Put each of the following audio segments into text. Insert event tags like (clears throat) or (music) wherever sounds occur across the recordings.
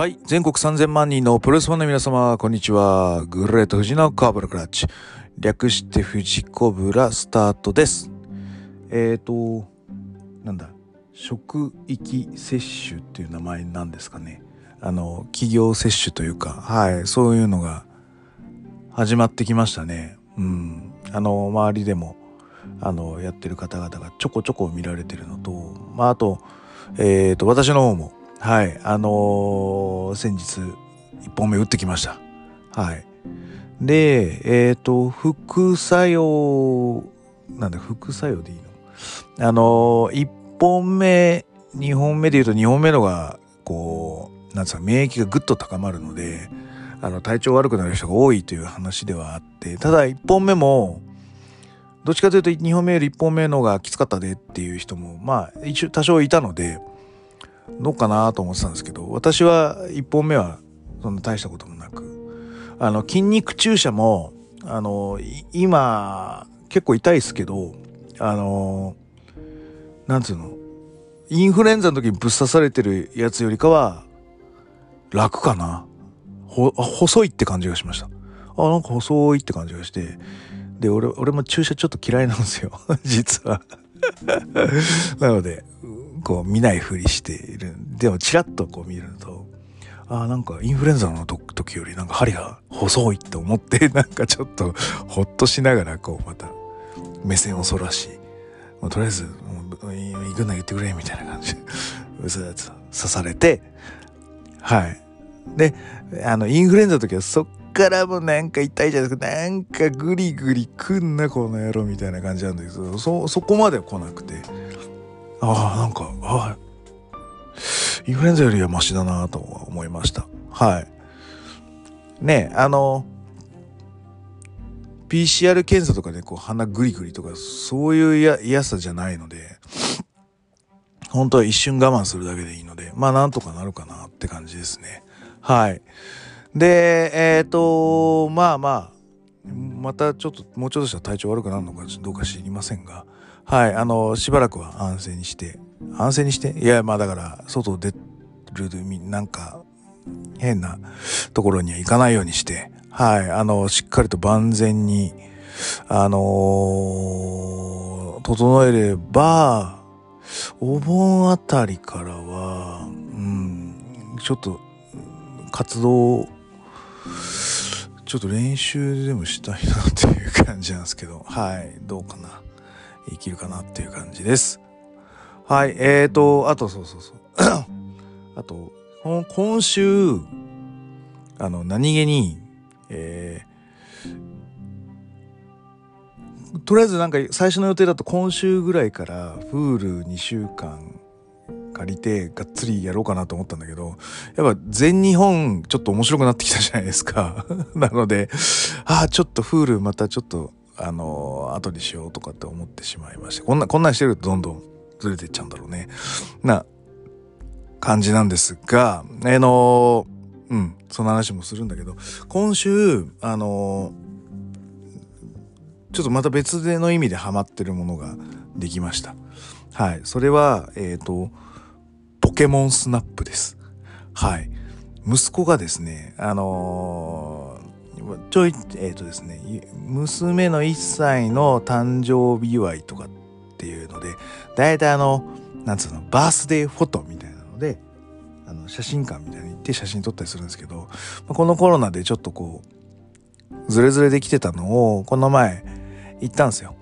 はい。全国3000万人のプロレスファンの皆様、こんにちは。グレート富士のカーブラクラッチ。略して富士コブラスタートです。えーと、なんだ、職域接種っていう名前なんですかね。あの、企業接種というか、はい、そういうのが始まってきましたね。うん。あの、周りでも、あの、やってる方々がちょこちょこ見られてるのと、まあ、あと、えーと、私の方も、はい、あのー先日、一本目打ってきました。はい。で、えっ、と、副作用、なんだ、副作用でいいの？あのー、一本目、二本目で言うと二本目のが、こう、なんですか、免疫がぐっと高まるので、あの、体調悪くなる人が多いという話ではあって、ただ一本目も、どっちかというと2本目より1本目の方がきつかったでっていう人もまあ一応多少いたのでどうかなと思ってたんですけど私は1本目はそんな大したこともなくあの筋肉注射もあの今結構痛いですけどあのなんつうのインフルエンザの時にぶっ刺されてるやつよりかは楽かな。ほ細いって感じがしました。あなんか細いって感じがしてで俺俺も注射ちょっと嫌いなんですよ (laughs) 実は。(laughs) なのでこう見ないふりしている。でもチラッとこう見るとあなんかインフルエンザの時よりなんか針が細いって思って (laughs) なんかちょっとほっとしながらこうまた目線をそらし、まあとりあえずもう行くな言ってくれみたいな感じで (laughs) うずやつ刺されてはい。であのインフルエンザの時はそっからもなんか痛いじゃないですか。なんかグリグリくんなこの野郎みたいな感じなんだけどそそこまでは来なくて。ああなんかああインフルエンザよりはマシだなと思いました。はい。ねあの PCR 検査とかでこう鼻グリグリとかそういうや嫌さじゃないので本当は一瞬我慢するだけでいいのでまあなんとかなるかなって感じですね。はい。でえっ、とまあまあまたちょっともうちょっとしたら体調悪くなるのかどうか知りませんがはいあのしばらくは安静にして。安静にして？いやまあだから外出るなんか変なところには行かないようにして。はいあのしっかりと万全にあの整えればお盆あたりからはうんちょっと活動ちょっと練習でもしたいなっていう感じなんですけど。はいどうかな。生きるかなっていう感じです。はいえーとあとそうそうそう。(coughs) あと今週あの何気にえー、とりあえずなんか最初の予定だと今週ぐらいからフール2週間借りてがっつりやろうかなと思ったんだけどやっぱ全日本ちょっと面白くなってきたじゃないですか。(laughs) なのでああちょっとフールまたちょっとあの後にしようとかって思ってしまいましてこんなこんなんしてるとどんどんずれていっちゃうんだろうねな感じなんですがあのうんその話もするんだけど今週あのちょっとまた別での意味でハマってるものができましたはいそれはえっ、ー、とポケモンスナップです。はい。息子がですね、あのー、ちょい、えっ、ー、とですね、娘の1歳の誕生日祝いとかっていうので、大体あの、なんつうの、バースデーフォトみたいなので、あの写真館みたいに行って写真撮ったりするんですけど、まあ、このコロナでちょっとこう、ズレズレできてたのを、この前行ったんですよ。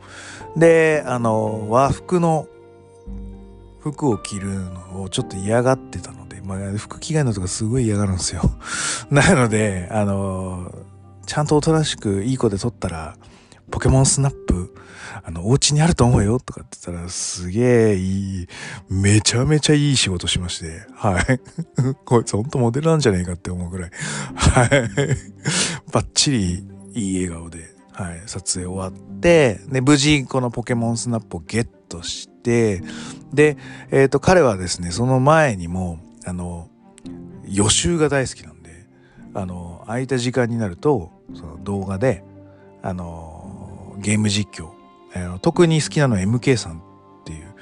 で、あの、和服の服を着るのをちょっと嫌がってたので、まあ、服着替えのとかすごい嫌がるんですよ。(laughs) なので、あの、ちゃんとおとなしくいい子で撮ったら、ポケモンスナップ、あの、お家にあると思うよとかって言ったら、すげえいい、めちゃめちゃいい仕事しまして、はい。(laughs) こいつほんとモデルなんじゃねえかって思うぐらい、はい。(laughs) バッチリいい笑顔で、はい、撮影終わって、で、無事このポケモンスナップをゲットして、で、えっ、ー、と、彼はですね、その前にも、あの、予習が大好きなんで、あの、空いた時間になると、その動画で、あの、ゲーム実況、えー、特に好きなのは MK さんっていう、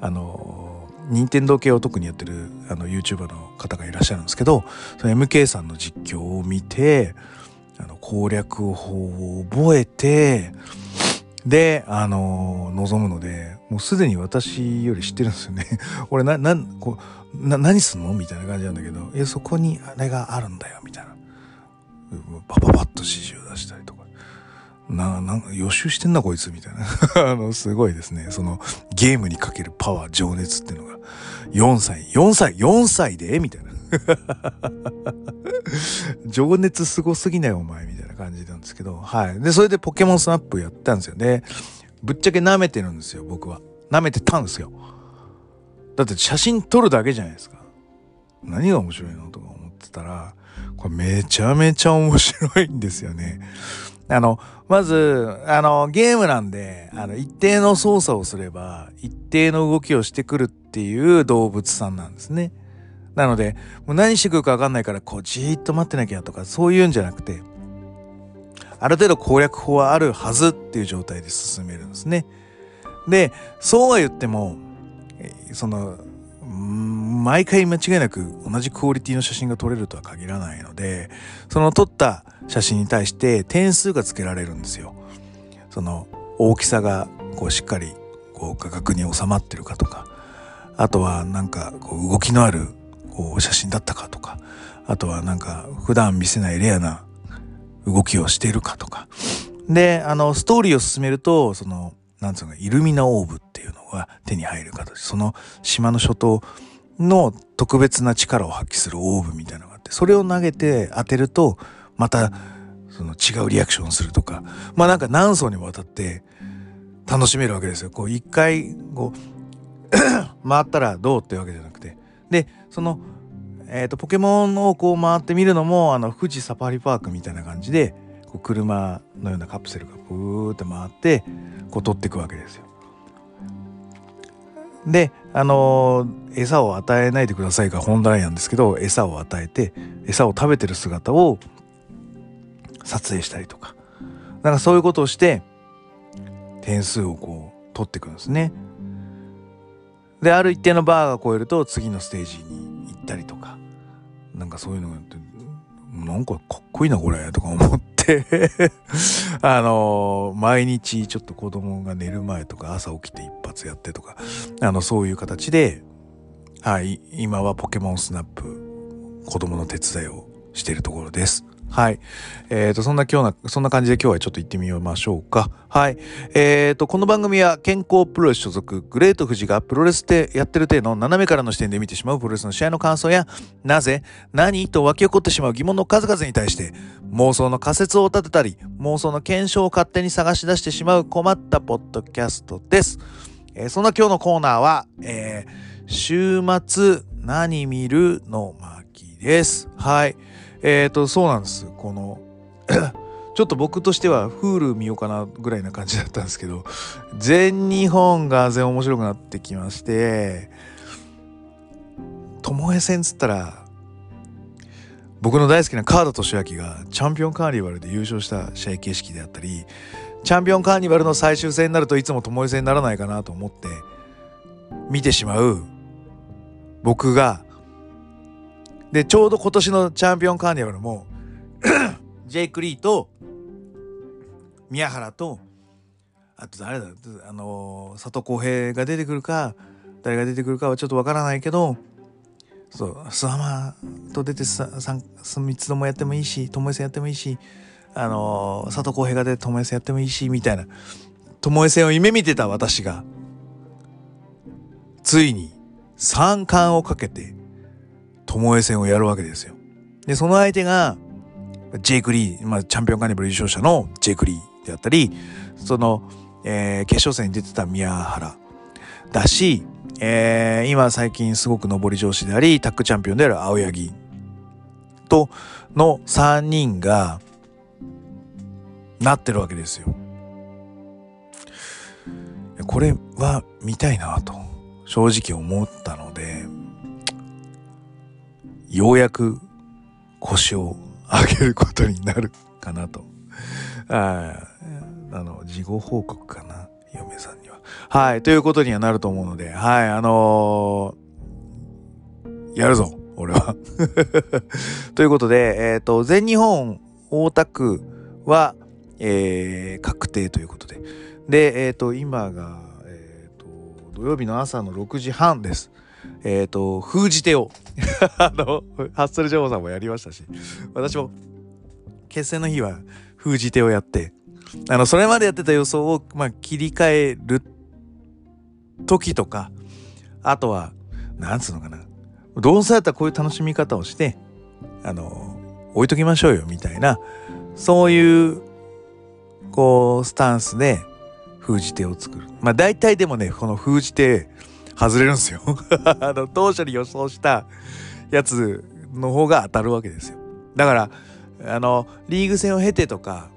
あの、任天堂系を特にやってるあの YouTuber の方がいらっしゃるんですけどその MK さんの実況を見てあの攻略法を覚えてで、あの望むので、もうすでに私より知ってるんですよね。(laughs) 俺な、な、こう、な、何すんの？みたいな感じなんだけど、いや、そこにあれがあるんだよ、みたいな。パパパッと指示を出したりとか。な、なんか予習してんな、こいつ、みたいな。(laughs) あの、すごいですね。その、ゲームにかけるパワー、情熱っていうのが、4歳、4歳、4歳で？みたいな。(laughs) 情熱すごすぎないお前みたいな感じなんですけど、はい。で、それでポケモンスナップやったんですよね。ぶっちゃけ舐めてるんですよ、僕は。舐めてたんですよ。だって写真撮るだけじゃないですか。何が面白いの？とか思ってたら、これめちゃめちゃ面白いんですよね。あの、まず、あの、ゲームなんで、あの、一定の操作をすれば、一定の動きをしてくるっていう動物さんなんですね。なので、もう何してくるかわかんないから、こう、じーっと待ってなきゃとか、そういうんじゃなくて、ある程度攻略法はあるはずっていう状態で進めるんですね。で、そうは言っても、その、毎回間違いなく同じクオリティの写真が撮れるとは限らないので、その撮った写真に対して点数がつけられるんですよ。その大きさがこうしっかりこう画角に収まってるかとか、あとはなんかこう動きのあるこう写真だったかとか、あとはなんか普段見せないレアな動きをしているかとか。で、あの、ストーリーを進めると、その、なんつうの、イルミナオーブっていうのが手に入る形。その島の諸島の特別な力を発揮するオーブみたいなのがあって、それを投げて当てると、また、その違うリアクションするとか、まあなんか何層にもわたって楽しめるわけですよ。こう一回、こう (clears throat) 回ったらどうってわけじゃなくて。で、その、えっ、ー、と、ポケモンをこう回ってみるのも、あの、富士サファリパークみたいな感じで、こう車のようなカプセルがブーって回って、こう取っていくわけですよ。で、あのー、餌を与えないでくださいが本題なんですけど、餌を与えて、餌を食べてる姿を撮影したりとか。なんかそういうことをして、点数をこう、取っていくんですね。で、ある一定のバーが超えると次のステージに行ったりとか。なんかそういうのがあって、なんかかっこいいなこれとか思って (laughs) あの、毎日ちょっと子供が寝る前とか朝起きて一発やってとか、あの、そういう形で、はい、今はポケモンスナップ、子供の手伝いをしているところです。はい。えっ、ー、と、そんな今日な、そんな感じで今日はちょっと行ってみましょうか。はい。えっ、ー、と、この番組は健康プロレス所属、グレート富士がプロレスでやってる体の斜めからの視点で見てしまうプロレスの試合の感想や、なぜ、何と湧き起こってしまう疑問の数々に対して、妄想の仮説を立てたり、妄想の検証を勝手に探し出してしまう困ったポッドキャストです。えー、そんな今日のコーナーは、えー、週末何見るの巻です。はい。えっ、ー、と、そうなんです。この (coughs) ちょっと僕としては Hulu 見ようかなぐらいな感じだったんですけど、全日本が全面白くなってきまして、ともえ戦つったら、僕の大好きなカード俊明がチャンピオンカーニバルで優勝した試合形式であったり、チャンピオンカーニバルの最終戦になるといつもともえ戦にならないかなと思って見てしまう僕がで、ちょうど今年のチャンピオンカーニバルも (clears throat) ジェイク・リーと、宮原と、あと誰だ、あの佐藤浩平が出てくるか、誰が出てくるかはちょっとわからないけど、そう、スワマと出て、三、三つどもやってもいいし、ともえ戦やってもいいし、あの佐藤浩平が出てともえ戦やってもいいし、みたいな、ともえ戦を夢見てた私が、ついに三冠をかけて、巴戦をやるわけですよ。で、その相手が、ジェイク・リー、まあ、チャンピオンカーニバル優勝者のジェイク・リーであったり、その、えー、決勝戦に出てた宮原だし、えー、今最近すごく上り調子であり、タッグチャンピオンである青柳との3人が、なってるわけですよ。これは見たいなと正直思ったので、ようやく腰を上げることになるかなと。ああの、事後報告かな、嫁さんには。い、ということにはなると思うので、はい、あのやるぞ俺は (laughs) ということで、えっ、ー、と、全日本大田区は、えー、確定ということで。で、えっ、ー、と、今が、えっ、と、土曜日の朝の6時半です。えっ、と、封じ手を (laughs) あの、ハッスルジョーさんもやりましたし、私も、決戦の日は封じ手をやって、あの、それまでやってた予想を、まあ、切り替える時とか、あとは、なんつうのかな。どうせやったらこういう楽しみ方をして、あの、置いときましょうよ、みたいな、そういう、こう、スタンスで封じ手を作る。まあ大体でもね、この封じ手、外れるんですよ (laughs) あの、当初に予想したやつの方が当たるわけですよ。だから、あの、リーグ戦を経てとか、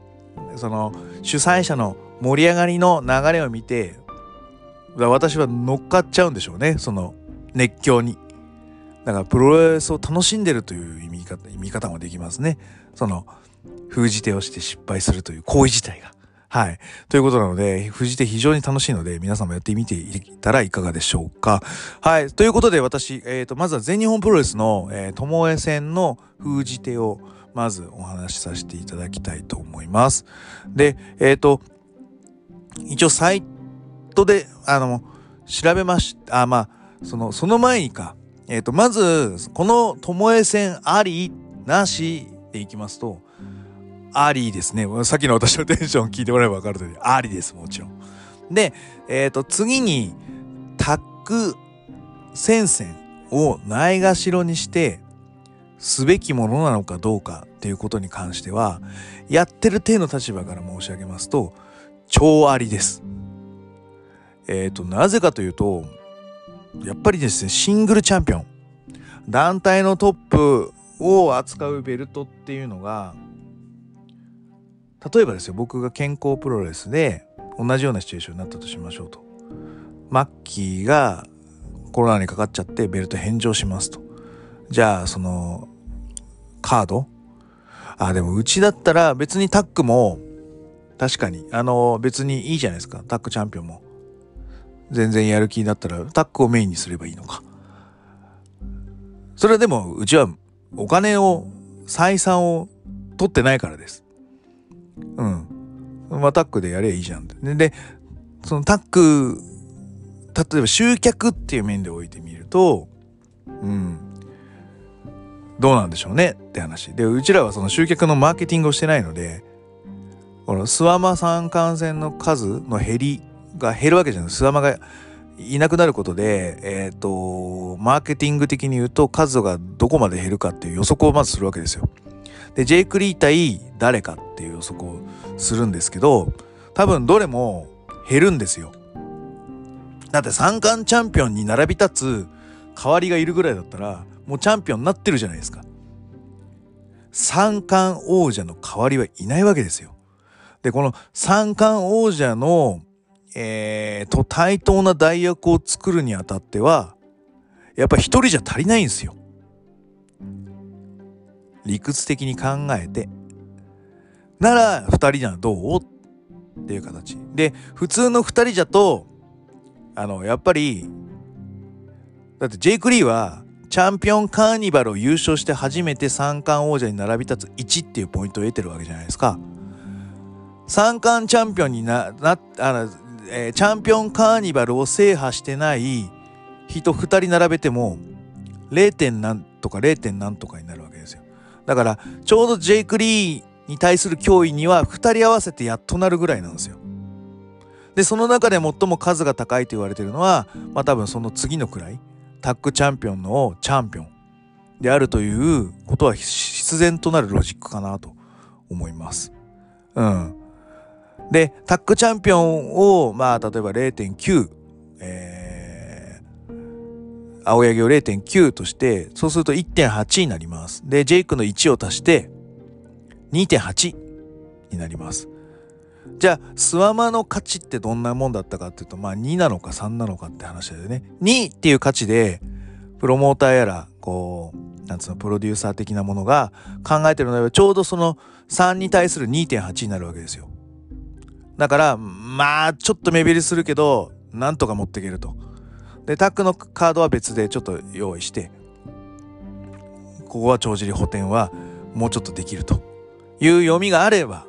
その、主催者の盛り上がりの流れを見て、私は乗っかっちゃうんでしょうね、その熱狂に。だからプロレスを楽しんでるという意味方意味方もできますね。その封じ手をして失敗するという行為自体が。はい。ということなので、封じ手非常に楽しいので、皆さんもやってみていたらいかがでしょうか。はい。ということで、私、え、ー、と、まずは全日本プロレスの、えー、ともえ戦の封じ手を、まずお話しさせていただきたいと思います。で、えっ、ー、と、一応サイトで、あの、調べました。あ、まあ、その、その前にか、えっ、ー、と、まず、この巴線あり、なしでいきますと、ありですね。さっきの私のテンション聞いてもらえば分かる通り、ありです、もちろん。で、えっ、ー、と、次に、タック戦線をないがしろにして、すべきものなのかどうかっていうことに関しては、やってる体の立場から申し上げますと、超ありです。えっ、ー、と、なぜかというと、やっぱりですね、シングルチャンピオン。団体のトップを扱うベルトっていうのが、例えばですよ、僕が健康プロレスで同じようなシチュエーションになったとしましょうと。マッキーがコロナにかかっちゃってベルト返上しますと。じゃあ、その、カード？あ、でもうちだったら別にタックも確かに、あの、別にいいじゃないですか。タックチャンピオンも。全然やる気だったらタックをメインにすればいいのか。それはでもうちはお金を採算を取ってないからです。うん。まあタックでやればいいじゃん。で、でそのタック、例えば集客っていう面で置いてみると、うん。どうなんでしょうね？って話。で、うちらはその集客のマーケティングをしてないので、このスワマ参観船の数の減りが減るわけじゃない。スワマがいなくなることで、えっ、ー、と、マーケティング的に言うと数がどこまで減るかっていう予測をまずするわけですよ。で、ジェイク・リー対誰かっていう予測をするんですけど、多分どれも減るんですよ。だって三冠チャンピオンに並び立つ代わりがいるぐらいだったら、もうチャンピオンになってるじゃないですか。三冠王者の代わりはいないわけですよ。で、この三冠王者のえー、と、対等な代役を作るにあたっては、やっぱ一人じゃ足りないんですよ。理屈的に考えて。なら、二人ならどう？っていう形。で、普通の二人じゃと、あの、やっぱり、だってジェイク・リーは、チャンピオンカーニバルを優勝して初めて三冠王者に並び立つ1っていうポイントを得てるわけじゃないですか。三冠チャンピオンにな、な、あの、えー、チャンピオンカーニバルを制覇してない人2人並べても 0. 点何とか 0. 点何とかになるわけですよ。だからちょうどジェイク・リーに対する脅威には2人合わせてやっとなるぐらいなんですよ。でその中で最も数が高いと言われてるのはまあ多分その次のくらいタッグチャンピオンのチャンピオンであるということは必然となるロジックかなと思います。うん。で、タッグチャンピオンを、まあ、例えば0.9、えー、青柳を0.9として、そうすると1.8になります。で、ジェイクの1を足して2.8になります。じゃあ、スワマの価値ってどんなもんだったかっていうと、まあ2なのか3なのかって話だよね。2っていう価値で、プロモーターやら、こう、なんつうの、プロデューサー的なものが考えてるのでは、ちょうどその3に対する2.8になるわけですよ。だから、まあ、ちょっと目減りするけど、なんとか持っていけると。で、タックのカードは別でちょっと用意して、ここは帳尻補填はもうちょっとできるという読みがあれば、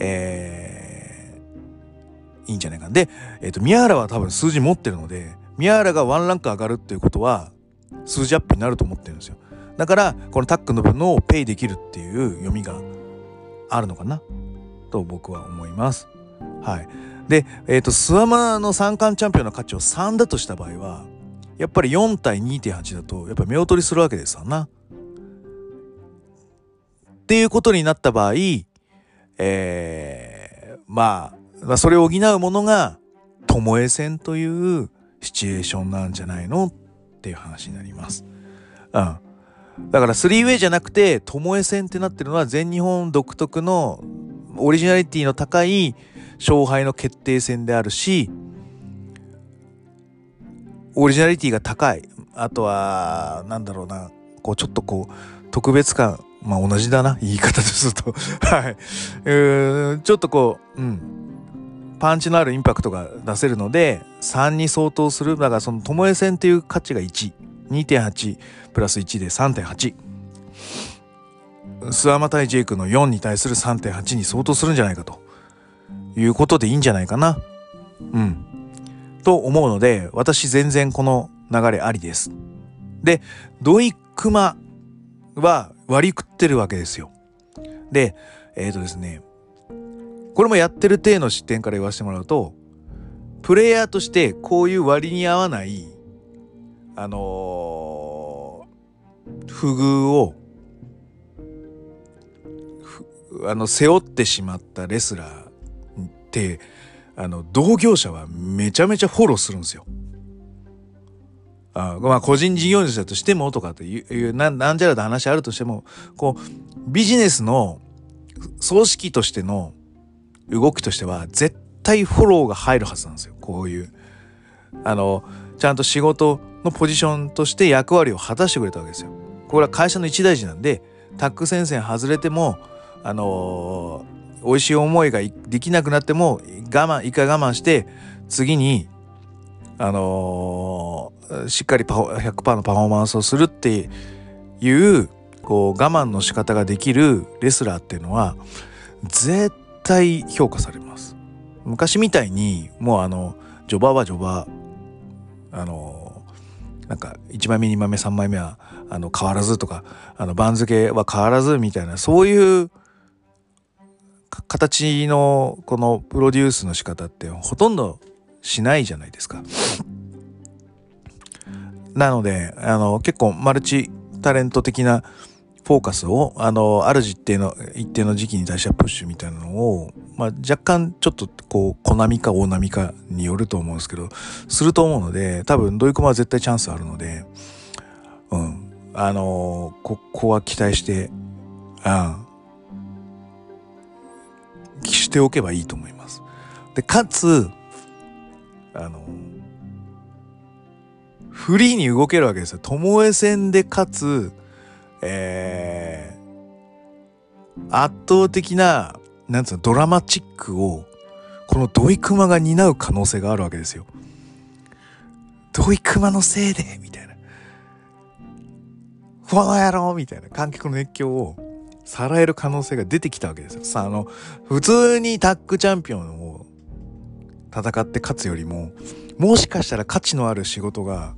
えー、いいんじゃないかで、えっ、ー、と、宮原は多分数字持ってるので、宮原がワンランク上がるっていうことは、数字アップになると思ってるんですよ。だから、このタックの部分をペイできるっていう読みがあるのかなと僕は思います。はい。で、えっ、ー、と、スワマの三冠チャンピオンの価値を3だとした場合は、やっぱり4対2.8だと、やっぱり目を取りするわけですわな。っていうことになった場合、えー、まあ、それを補うものが、ともえ戦というシチュエーションなんじゃないのっていう話になります。うん。だからスリーウェイじゃなくて、ともえ戦ってなってるのは全日本独特のオリジナリティの高い勝敗の決定戦であるし、オリジナリティが高い。あとは、なんだろうな、こうちょっとこう、特別感、まあ同じだな、言い方ですると。(laughs) はい。うんちょっとこう、うん。パンチのあるインパクトが出せるので、3に相当する。だからその、ともえ戦っていう価値が1。2.8プラス1で3.8。スワマ対ジェイクの4に対する3.8に相当するんじゃないかということでいいんじゃないかな。うん。と思うので、私全然この流れありです。で、ドイクマは割り食ってるわけですよ。で、えっ、ー、とですね、これもやってる体の視点から言わせてもらうと、プレイヤーとしてこういう割に合わない、あのー、不遇を、あの、背負ってしまったレスラーって、あの、同業者はめちゃめちゃフォローするんですよ。あまあ、個人事業主だとしてもとかという、なんじゃらで話あるとしても、こう、ビジネスの組織としての動きとしては、絶対フォローが入るはずなんですよ。こういう。あの、ちゃんと仕事のポジションとして役割を果たしてくれたわけですよ。これは会社の一大事なんで、タック戦線外れても、あのー美味しい思いができなくなっても我慢一回我慢して次にあのー、しっかりパ100%のパフォーマンスをするっていうこう我慢の仕方ができるレスラーっていうのは絶対評価されます。昔みたいにもうあの序盤は序盤あのなんか1枚目2枚目3枚目はあの変わらずとかあの番付は変わらずみたいなそういう形のこのプロデュースの仕方ってほとんどしないじゃないですか。なので、あの、結構マルチタレント的なフォーカスを、あの、ある一定の、一定の時期に対してプッシュみたいなのを、まあ、若干ちょっとこう、小波か大波かによると思うんですけど、すると思うので、多分、ドイクマは絶対チャンスあるので、うん。あのここは期待して、うん。しておけばいいと思います。で、かつ、あの、フリーに動けるわけですよ。ともえ戦でかつ、えー、圧倒的な、なんつうの、ドラマチックを、このドイクマが担う可能性があるわけですよ。ドイクマのせいで、みたいな。この野郎みたいな観客の熱狂をさらえる可能性が出てきたわけですよ。さあ、あの、普通にタッグチャンピオンを戦って勝つよりも、もしかしたら価値のある仕事が、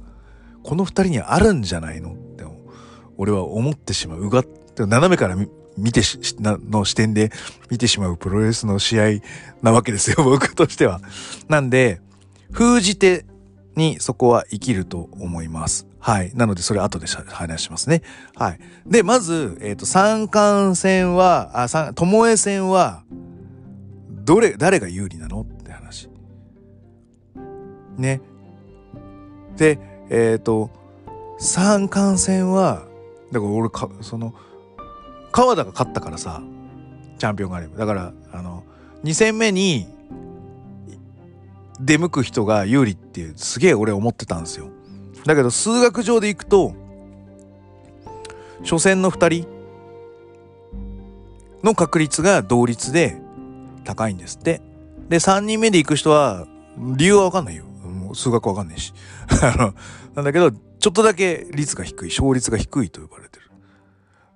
この二人にはあるんじゃないのって、俺は思ってしまう。うがって、斜めから見てし、の視点で見てしまうプロレスの試合なわけですよ、僕としては。なんで、封じ手にそこは生きると思います。はい。なので、それ後で話しますね。はい。で、まず、えっ、ー、と、三冠戦は、あ、三、ともえ戦は、どれ、誰が有利なのって話。ね。で、えっ、ー、と、三冠戦は、だから俺か、その、川田が勝ったからさ、チャンピオンがあれば。だから、あの、2戦目に、出向く人が有利って、すげえ俺思ってたんですよ。だけど数学上でいくと初戦の2人の確率が同率で高いんですって。で、3人目で行く人は理由はわかんないよ。もう数学わかんないし (laughs) あの。なんだけど、ちょっとだけ率が低い勝率が低いと呼ばれてる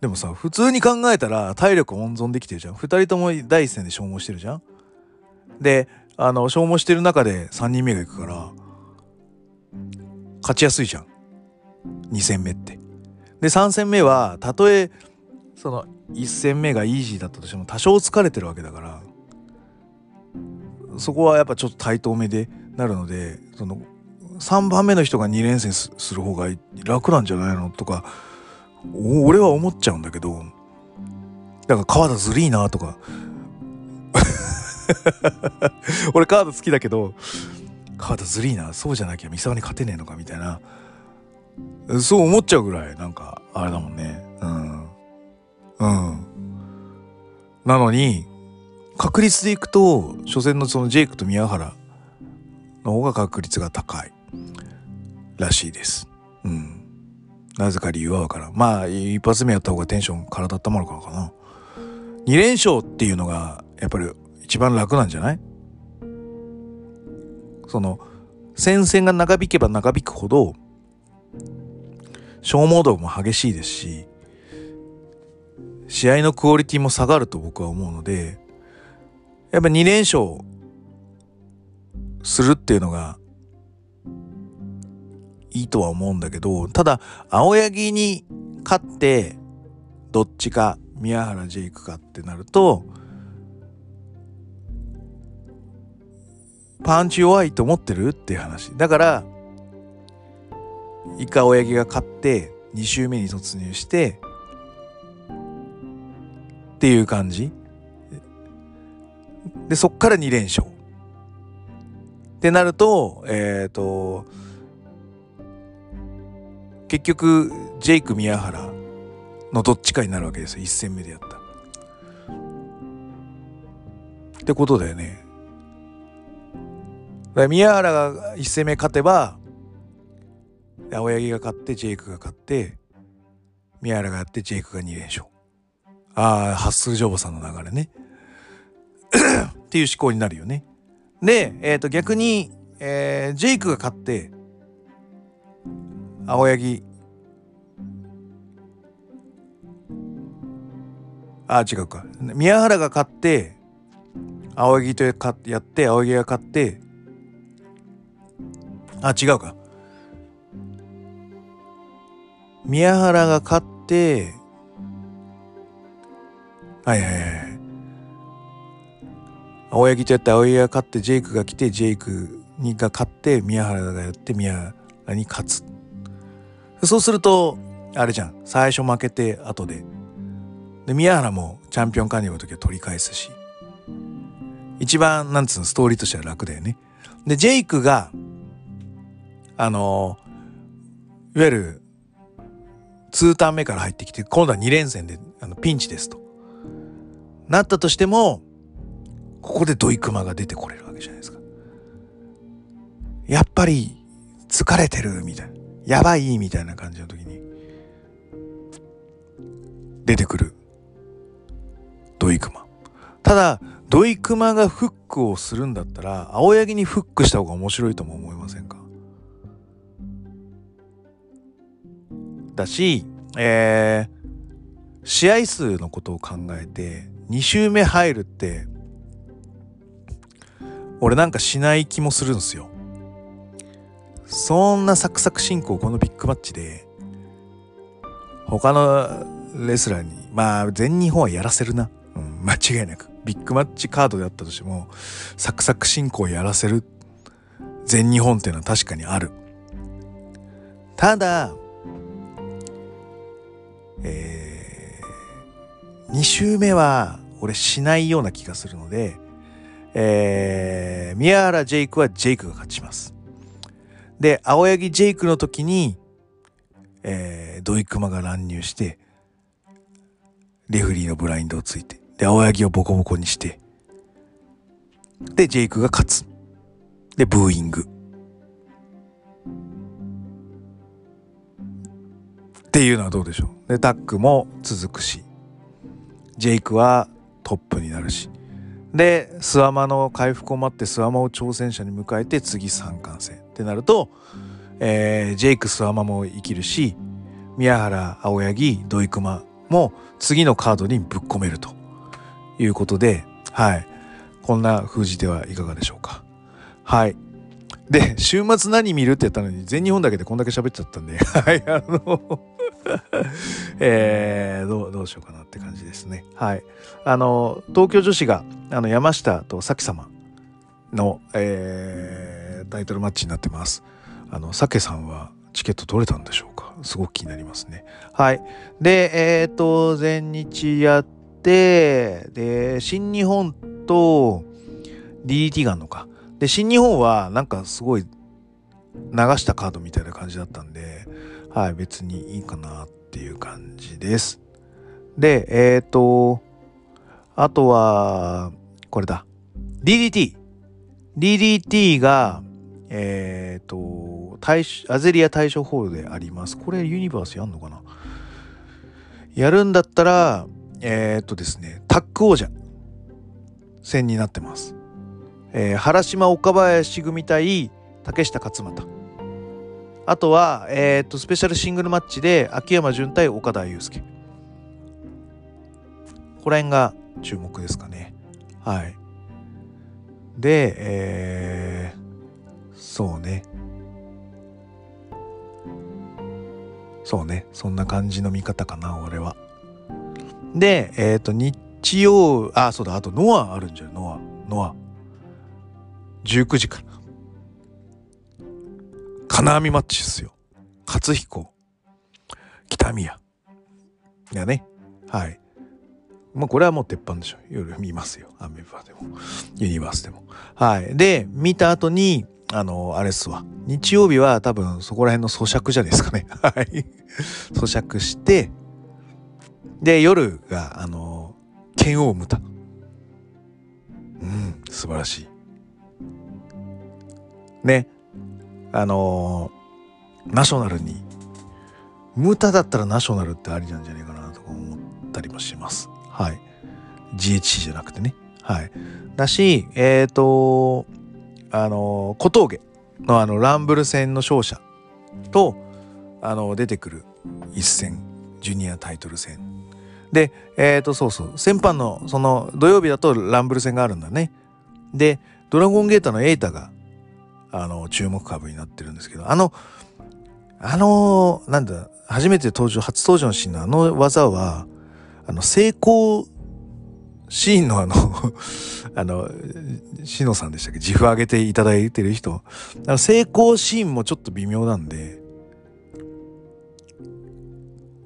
でもさ普通に考えたら体力温存できてるじゃん2人とも第一線で消耗してるじゃんであの消耗してる中で3人目がいくから勝ちやすいじゃん。2戦目って。で3戦目はたとえその1戦目がイージーだったとしても多少疲れてるわけだからそこはやっぱちょっと対等目でなるのでその3番目の人が2連戦する方が楽なんじゃないのとか俺は思っちゃうんだけどだから川田ずりーなとか。(laughs) (laughs) 俺川田好きだけど川田ずりーなそうじゃなきゃ三沢に勝てねえのかみたいなそう思っちゃうぐらいなんかあれだもんねうんうんなのに確率でいくと初戦のそのジェイクと宮原の方が確率が高いらしいです。うん。なぜか理由はわからん。まあ一発目やった方がテンション体温まるからかな。2連勝っていうのがやっぱり一番楽なんじゃない？その戦線が長引けば長引くほど消耗度も激しいですし試合のクオリティも下がると僕は思うのでやっぱ2連勝するっていうのがいいとは思うんだけど、ただ、青柳に勝って、どっちか、宮原ジェイクかってなると、パンチ弱いと思ってる？っていう話。だから、一回青柳が勝って、2周目に突入して、っていう感じ。で、そっから2連勝。ってなると、えっ、ー、と、結局、ジェイク・宮原のどっちかになるわけですよ。1戦目でやった。ってことだよね。宮原が1戦目勝てば、青柳が勝って、ジェイクが勝って、宮原がやって、ジェイクが2連勝。ああ、ハッスルジョボさんの流れね。(coughs) っていう思考になるよね。で、えっ、ー、と逆に、えー、ジェイクが勝って、青柳あ、あ、違うか。宮原が勝って、青柳とやって、青柳が勝って、あ、違うか。宮原が勝って、はいはいはい。青柳とやって青柳が勝ってジェイクが来てジェイクにが勝って宮原がやって宮原に勝つ。そうするとあれじゃん。最初負けて後で。で宮原もチャンピオン加入の時は取り返すし。一番なんつうのストーリーとしては楽だよね。でジェイクがあのいわゆる2ターン目から入ってきて今度は2連戦であのピンチですとなったとしてもここでドイクマが出てこれるわけじゃないですか。やっぱり疲れてるみたいな。やばいみたいな感じの時に出てくるドイクマ。ただ、ドイクマがフックをするんだったら、青柳にフックした方が面白いとも思いませんか？だし、えー、試合数のことを考えて、2周目入るって俺なんかしない気もするんですよ。そんなサクサク進行このビッグマッチで他のレスラーにまあ全日本はやらせるな、うん、間違いなく。ビッグマッチカードであったとしてもサクサク進行やらせる。全日本っていうのは確かにある。ただえー、2週目は俺しないような気がするのでえー、宮原ジェイクはジェイクが勝ちます。で、青柳ジェイクの時に、えー、土井熊が乱入して、レフリーのブラインドをついて、で、青柳をボコボコにして、で、ジェイクが勝つ。で、ブーイング。っていうのはどうでしょう？で、タックも続くし、ジェイクはトップになるし、で諏訪間の回復を待って諏訪間を挑戦者に迎えて次三冠戦ってなると、えー、ジェイクス・アマも生きるし、宮原、青柳、土井熊も次のカードにぶっ込めるということで、はい。こんな封じではいかがでしょうか。はい。で、週末何見るって言ったのに、全日本だけでこんだけ喋っちゃったんで、(laughs) はい、あの (laughs) えー、どう、どうしようかなって感じですね。はい。あの、東京女子が、あの、山下と咲様の、えー、タイトルマッチになってます。あの、さけさんはチケット取れたんでしょうか？すごく気になりますね。はい。で、えっ、ー、と、全日やって、で、新日本と DDT があるのか。で、新日本はなんかすごい流したカードみたいな感じだったんで、はい、別にいいかなっていう感じです。で、えっ、ー、と、あとは、これだ。DDT。DDT が、えっ、ー、と、アゼリア対処ホールであります。これユニバースやんのかな？やるんだったら、えっ、ー、とですね、タッグ王者戦になってます。えー、原島岡林組対竹下勝又あとは、えーと、スペシャルシングルマッチで秋山純対岡田祐介。ここら辺が注目ですかね。はい。でえー、そうね。そうね。そんな感じの見方かな俺は。でえっ、ー、と日曜あそうだ。あとノアあるんじゃんノア。ノア。19時から。金網マッチですよ。勝彦、北宮。いやね。はい。まあこれはもう鉄板でしょ。夜見ますよ。アメバでも。ユニバースでも。はい。で、見た後に、あの、あれっすわ。日曜日は多分そこら辺の咀嚼じゃないですかね。(laughs) はい。咀嚼して、で、夜が、あの、剣王ムタ。うん、素晴らしい。ね、あの、ナショナルに、ムタだったらナショナルってありなんじゃないかなとか思ったりもします。はい。GHC じゃなくてね。はい。だし、えっ、ー、と、あの、小峠のあの、ランブル戦の勝者と、あの、出てくる一戦、ジュニアタイトル戦。で、えっ、ー、と、そうそう、先般の、その、土曜日だとランブル戦があるんだね。で、ドラゴンゲーターのエイタがあの、注目株になってるんですけど、あの、あの、なんだ、初めて登場、初登場のシーンのあの技は、あの、成功シーンのあの (laughs) あの、しのさんでしたっけ？自負上げていただいてる人。あの成功シーンもちょっと微妙なんで、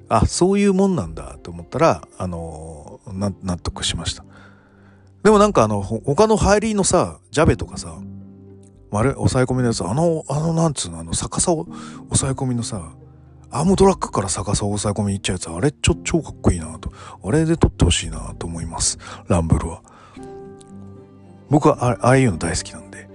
あ、そういうもんなんだと思ったら、あの、納得しました。でもなんかあの、他の入りのさ、ジャベとかさ、丸抑え込みのやつ？あのあのなんつうの？あの逆さを抑え込みのさアームドラッグから逆さを抑え込みに行っちゃうやつ。あれ？ちょ超かっこいいなと。あれ？で撮ってほしいなと思います。ランブルは。僕はああいうの大好きなんで。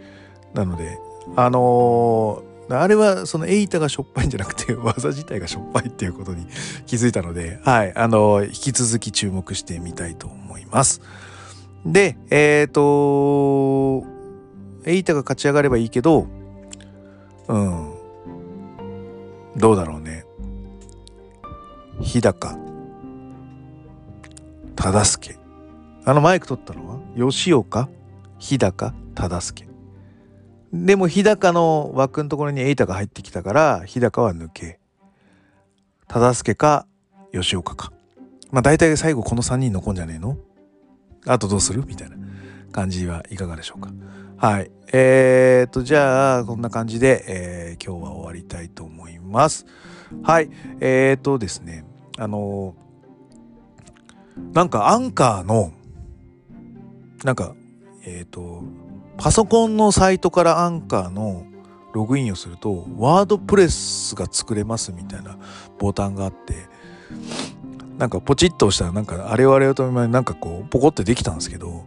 なのであのー、あれはそのエイタがしょっぱいんじゃなくて (laughs) 技自体がしょっぱいっていうことに (laughs) 気づいたのではい。あのー、引き続き注目してみたいと思います。でえっ、ー、とエイタが勝ち上がればいいけど、うん。どうだろうね。日高、忠助。あのマイク取ったのは？吉岡、日高、忠助。でも日高の枠のところにエイタが入ってきたから、日高は抜け。忠助か、吉岡か。まあ大体最後この3人残んじゃねえの？あとどうする？みたいな感じはいかがでしょうか。はい。えー、と、じゃあ、こんな感じで、えー、今日は終わりたいと思います。はい。えーとですね、あのー、なんかアンカーの、なんか、えっ、と、パソコンのサイトからアンカーのログインをすると、ワードプレスが作れますみたいなボタンがあって、なんかポチッと押したらなんかあれをあれをとなんかこうポコってできたんですけど、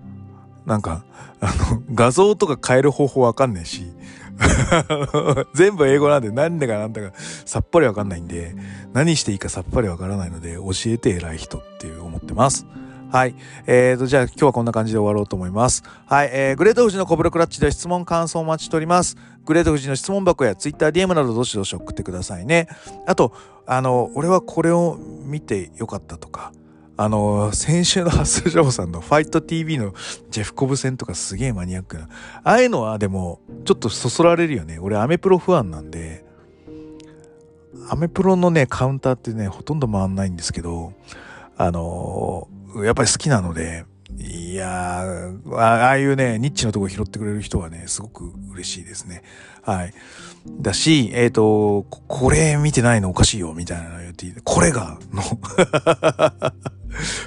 なんか、あの、画像とか変える方法わかんないし、(laughs) 全部英語なんで何だかなんだかさっぱりわかんないんで、何していいかさっぱりわからないので、教えて偉い人っていう思ってます。はい。えーと、じゃあ今日はこんな感じで終わろうと思います。はい。えー、グレート富士のコブラクラッチで質問感想お待ちしております。グレート富士の質問箱や TwitterDM などどしどし送ってくださいね。あと、あの、俺はこれを見てよかったとか、あの、先週のハッスルジャボさんのファイト TV のジェフコブ戦とかすげえマニアックな。ああいうのはでも、ちょっとそそられるよね。俺アメプロファンなんで、アメプロのね、カウンターってね、ほとんど回んないんですけど、あのやっぱり好きなので、いやー、ああいうね、ニッチのとこ拾ってくれる人はね、すごく嬉しいですね。はい。だし、えっ、ー、と、これ見てないのおかしいよ、みたいなの言って。これがの (laughs)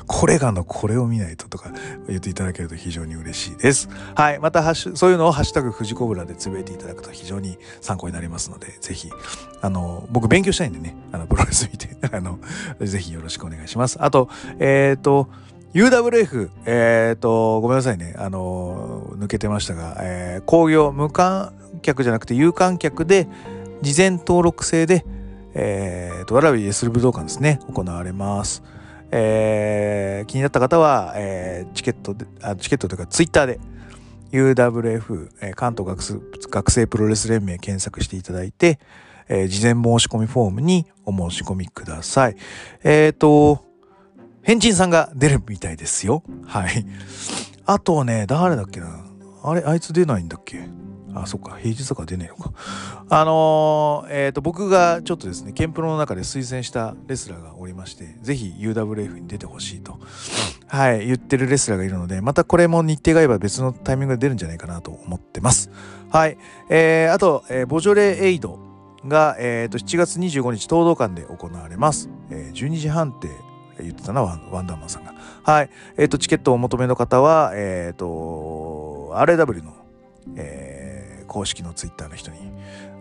これがのこれを見ないととか言っていただけると非常に嬉しいです。はい。また、そういうのをハッシュタグ富士コブラでつぶえていただくと非常に参考になりますので、ぜひ、あの、僕勉強したいんでね、あの、プロレス見て、(laughs) あの、ぜひよろしくお願いします。あと、えっ、ー、と、UWF、えっ、ー、と、ごめんなさいね、あの、抜けてましたが、えー、工業無観客じゃなくて有観客で、事前登録制で、えっ、ー、と、わらびエスル武道館ですね、行われます。えー、気になった方は、えー、チケットで、あチケットというかツイッターで UWF、えー、関東学学生プロレス連盟検索していただいて、えー、事前申し込みフォームにお申し込みください。えっ、ー、と、変人さんが出るみたいですよ。はい。あとね、誰だっけな。あれ、あいつ出ないんだっけ？あ、そっか、平日とか出ねえのか。あのー、えっ、ー、と、僕がちょっとですね、ケンプロの中で推薦したレスラーがおりまして、ぜひ UWF に出てほしいと、はい、言ってるレスラーがいるので、またこれも日程が合えば別のタイミングで出るんじゃないかなと思ってます。はい。えー、あと、えー、ボジョレ・エイドが、えー、と7月25日、東道館で行われます。えー、12時半って言ってたな、ワンダーマンさんが。はい。えっ、ー、と、チケットをお求めの方は、えっ、ー、と、RAW の、えー公式のツイッターの人に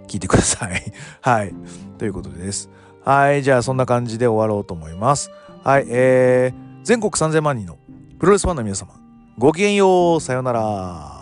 聞いてください。(laughs) はい。ということです。はい。じゃあそんな感じで終わろうと思います。はい。えー、全国3000万人のプロレスファンの皆様、ごきげんよう。さようなら。